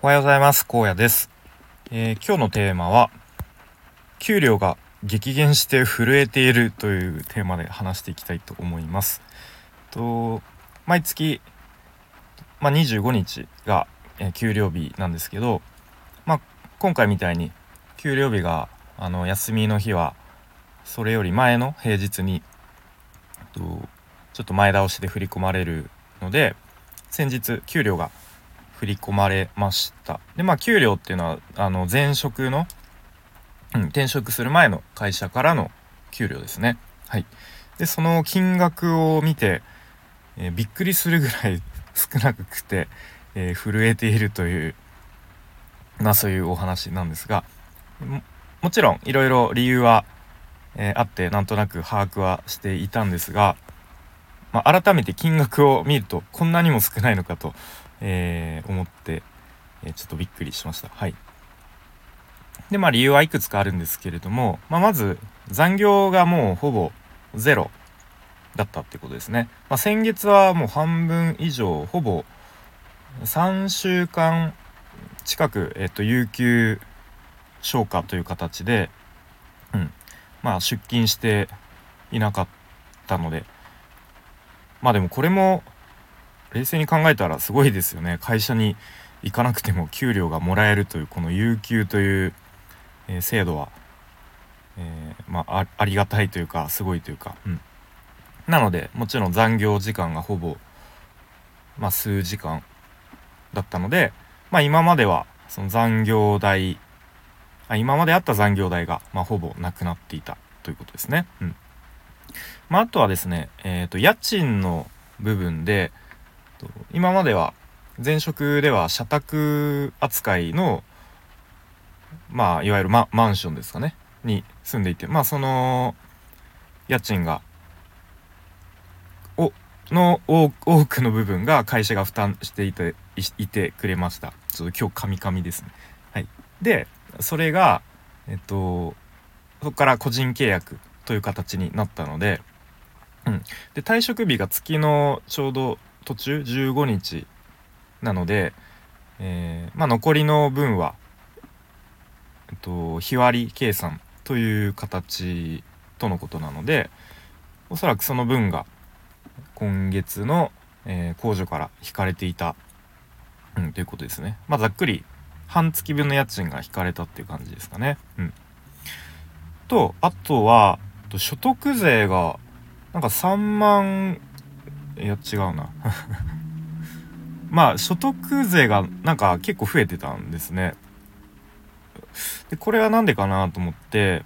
おはようございます。荒野です、えー、今日のテーマは給料が激減して震えているというテーマで話していきたいと思います。と毎月、まあ、25日が、えー、給料日なんですけど、まあ、今回みたいに給料日があの休みの日はそれより前の平日にとちょっと前倒しで振り込まれるので先日給料が振り込まれました。でまあ給料っていうのはあの前職の、うん、転職する前の会社からの給料ですね。はい。でその金額を見て、えー、びっくりするぐらい 少なくて、えー、震えているというまあそういうお話なんですがもちろんいろいろ理由は、えー、あってなんとなく把握はしていたんですが、まあ、改めて金額を見るとこんなにも少ないのかとえー、思って、えー、ちょっとびっくりしました。はい。で、まあ理由はいくつかあるんですけれども、まあ、まず残業がもうほぼゼロだったってことですね。まあ、先月はもう半分以上、ほぼ3週間近く、えっ、と、有給消化という形で、うん、まあ出勤していなかったので、まあでもこれも冷静に考えたらすごいですよね。会社に行かなくても給料がもらえるというこの有給という、えー、制度は、えー、まあ、ありがたいというかすごいというか、うん、なのでもちろん残業時間がほぼ、まあ、数時間だったので、まあ、今まではその残業代あ今まであった残業代が、まあ、ほぼなくなっていたということですね。うん。まあ、あとはですね、えーと家賃の部分で、今までは前職では社宅扱いのまあいわゆるママンションですかねに住んでいてまあその家賃がおの多くの部分が会社が負担していていてくれました。ちょっと今日カミカミですね。はい。でそれがえっとそこから個人契約という形になったので、うん、で退職日が月のちょうど途中15日なので、えー、まあ、残りの分は、えっと、日割り計算という形とのことなのでおそらくその分が今月の、えー、控除から引かれていた、うん、ということですね。まあ、ざっくり半月分の家賃が引かれたっていう感じですかね。うん、とあとはと所得税がなんか3万いや違うな。まあ所得税がなんか結構増えてたんですね。でこれは何でかなと思って、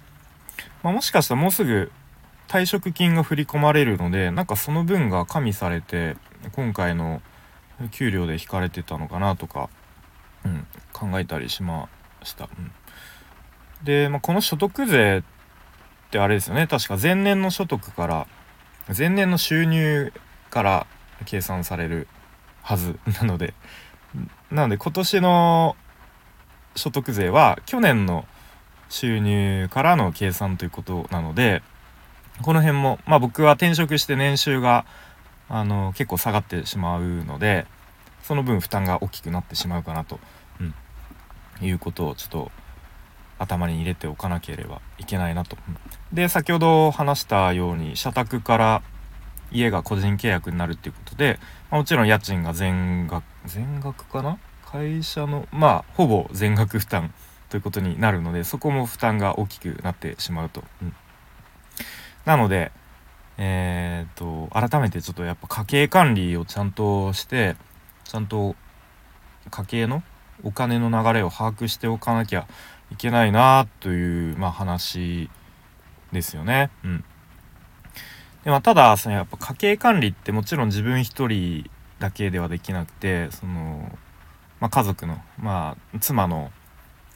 まあ、もしかしたらもうすぐ退職金が振り込まれるのでなんかその分が加味されて今回の給料で引かれてたのかなとか、うん、考えたりしました、うん、で、まあ、この所得税っってあれですよね。確か前年の所得から前年の収入から計算されるはずなので。なので今年の所得税は去年の収入からの計算ということなのでこの辺もまあ僕は転職して年収があの結構下がってしまうのでその分負担が大きくなってしまうかなと、うん、いうことをちょっと頭に入れておかなければいけないなと。で先ほど話したように社宅から家が個人契約になるっていうことで、もちろん家賃が全額全額かな？会社のまあほぼ全額負担ということになるのでそこも負担が大きくなってしまうと。うん、なのでえー、っと改めてちょっとやっぱ家計管理をちゃんとしてちゃんと家計のお金の流れを把握しておかなきゃいけないなという、まあ、話ですよね。うんでまあ、ただそのやっぱ家計管理ってもちろん自分一人だけではできなくてその、まあ、家族の、まあ、妻の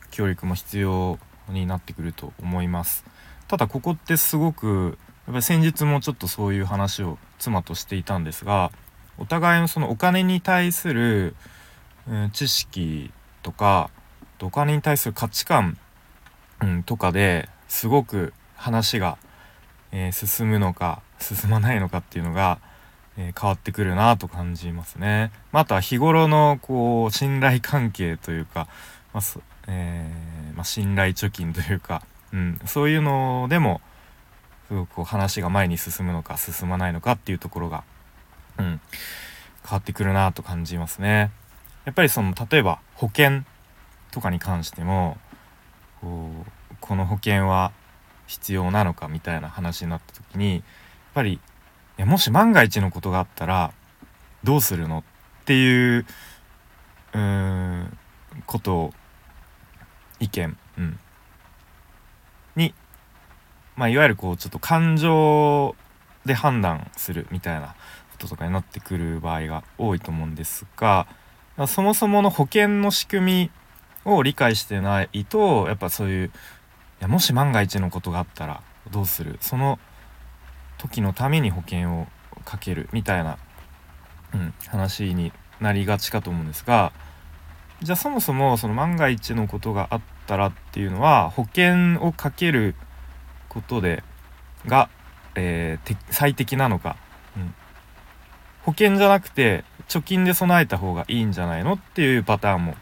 教育も必要になってくると思いますただここってすごくやっぱり先日もちょっとそういう話を妻としていたんですがお互いのそのお金に対する、うん、知識とかお金に対する価値観、うん、とかですごく話が、えー、進むのか進まないのかっていうのが、えー、変わってくるなと感じますね。まあ、とは日頃のこう信頼関係というか、まあえー、まあ、信頼貯金というか、うん、そういうのでもすごくこう話が前に進むのか進まないのかっていうところが、うん、変わってくるなと感じますね。やっぱりその例えば保険とかに関してもこうこの保険は必要なのかみたいな話になった時にやっぱりいやもし万が一のことがあったらどうするのっていううんことを意見、うん、に、まあ、いわゆるこうちょっと感情で判断するみたいなこととかになってくる場合が多いと思うんですがそもそもの保険の仕組みを理解してないとやっぱそういういやもし万が一のことがあったらどうする？その時のために保険をかけるみたいな、うん、話になりがちかと思うんですがじゃあそもそもその万が一のことがあったらっていうのは保険をかけることでが、えー、最適なのか、うん、保険じゃなくて貯金で備えた方がいいんじゃないの？っていうパターンも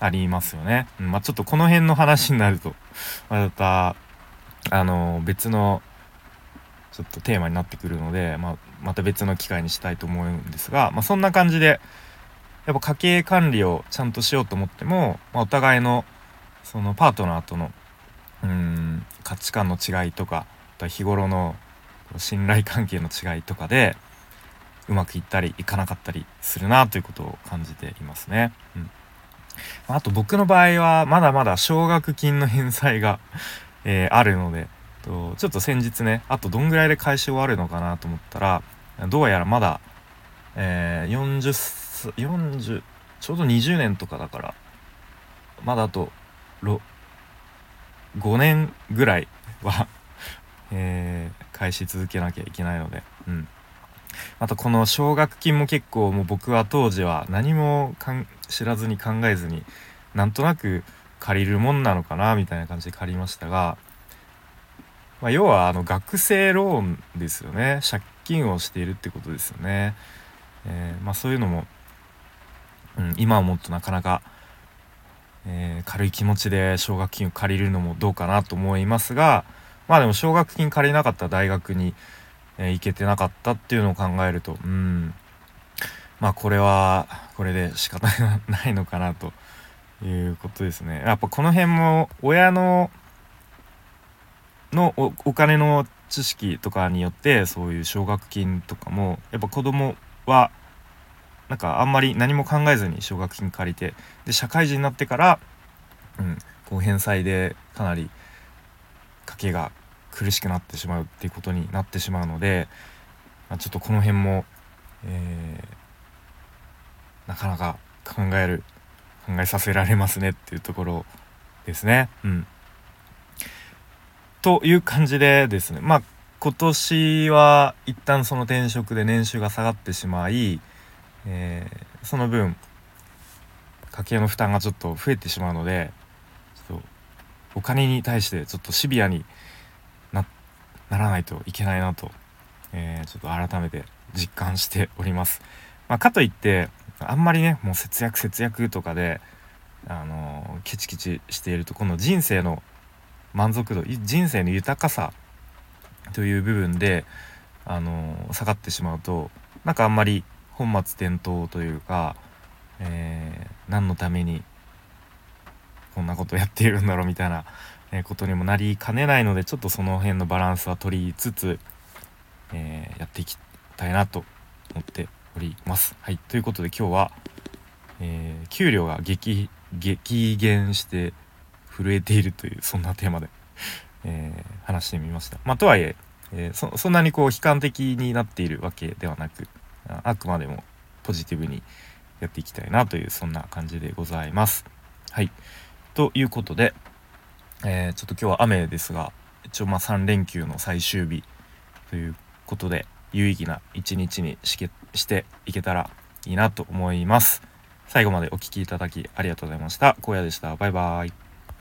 ありますよね。うん、まあ、ちょっとこの辺の話になると またあの別のちょっとテーマになってくるので、まあ、また別の機会にしたいと思うんですが、まあ、そんな感じでやっぱ家計管理をちゃんとしようと思っても、まあ、お互いのそのパートナーとのうん価値観の違いとか日頃の信頼関係の違いとかでうまくいったりいかなかったりするなということを感じていますね。うんあと僕の場合はまだまだ奨学金の返済が えー、あるのでとちょっと先日ねあとどんぐらいで返し終わるのかなと思ったらどうやらまだ、えー、40 40ちょうど20年とかだからまだあと5年ぐらいは えー、返し続けなきゃいけないので、うん、あとこの奨学金も結構もう僕は当時は何も知らずに考えずになんとなく借りるもんなのかなみたいな感じで借りましたが、まあ、要はあの学生ローンですよね。借金をしているってことですよね、えー、まあ、そういうのもうん、今思うとなかなか、えー、軽い気持ちで奨学金を借りるのもどうかなと思いますがまあでも奨学金借りなかった大学に、え、行けてなかったっていうのを考えるとうん。まあこれはこれで仕方ないのかなということですね。やっぱこの辺も親ののお金の知識とかによってそういう奨学金とかもやっぱ子供はなんかあんまり何も考えずに奨学金借りてで社会人になってから、うん、こう返済でかなり家計が苦しくなってしまうっていうことになってしまうので、まあ、ちょっとこの辺も、えー、なかなか考える考えさせられますねっていうところですね。うん、という感じでですねまあ今年は一旦その転職で年収が下がってしまいえー、その分家計の負担がちょっと増えてしまうのでちょっとお金に対してちょっとシビアにならないといけないなと、えー、ちょっと改めて実感しております。まあ、かといってあんまりねもう節約節約とかであのケチケチしているとこの人生の満足度人生の豊かさという部分であの下がってしまうとなんかあんまり本末転倒というか、えー、何のためにこんなことやっているんだろうみたいな、えことにもなりかねないのでちょっとその辺のバランスは取りつつ、えー、やっていきたいなと思っております。はい、ということで今日は、えー、給料が激激減して震えているというそんなテーマで、えー、話してみました。まあ、とはいええー、そんなにこう悲観的になっているわけではなく、あくまでもポジティブにやっていきたいなというそんな感じでございます。はい。ということで、えー、ちょっと今日は雨ですが一応まあ3連休の最終日ということで有意義な一日にしけしていけたらいいなと思います。最後までお聴きいただきありがとうございました。荒野でした。バイバーイ。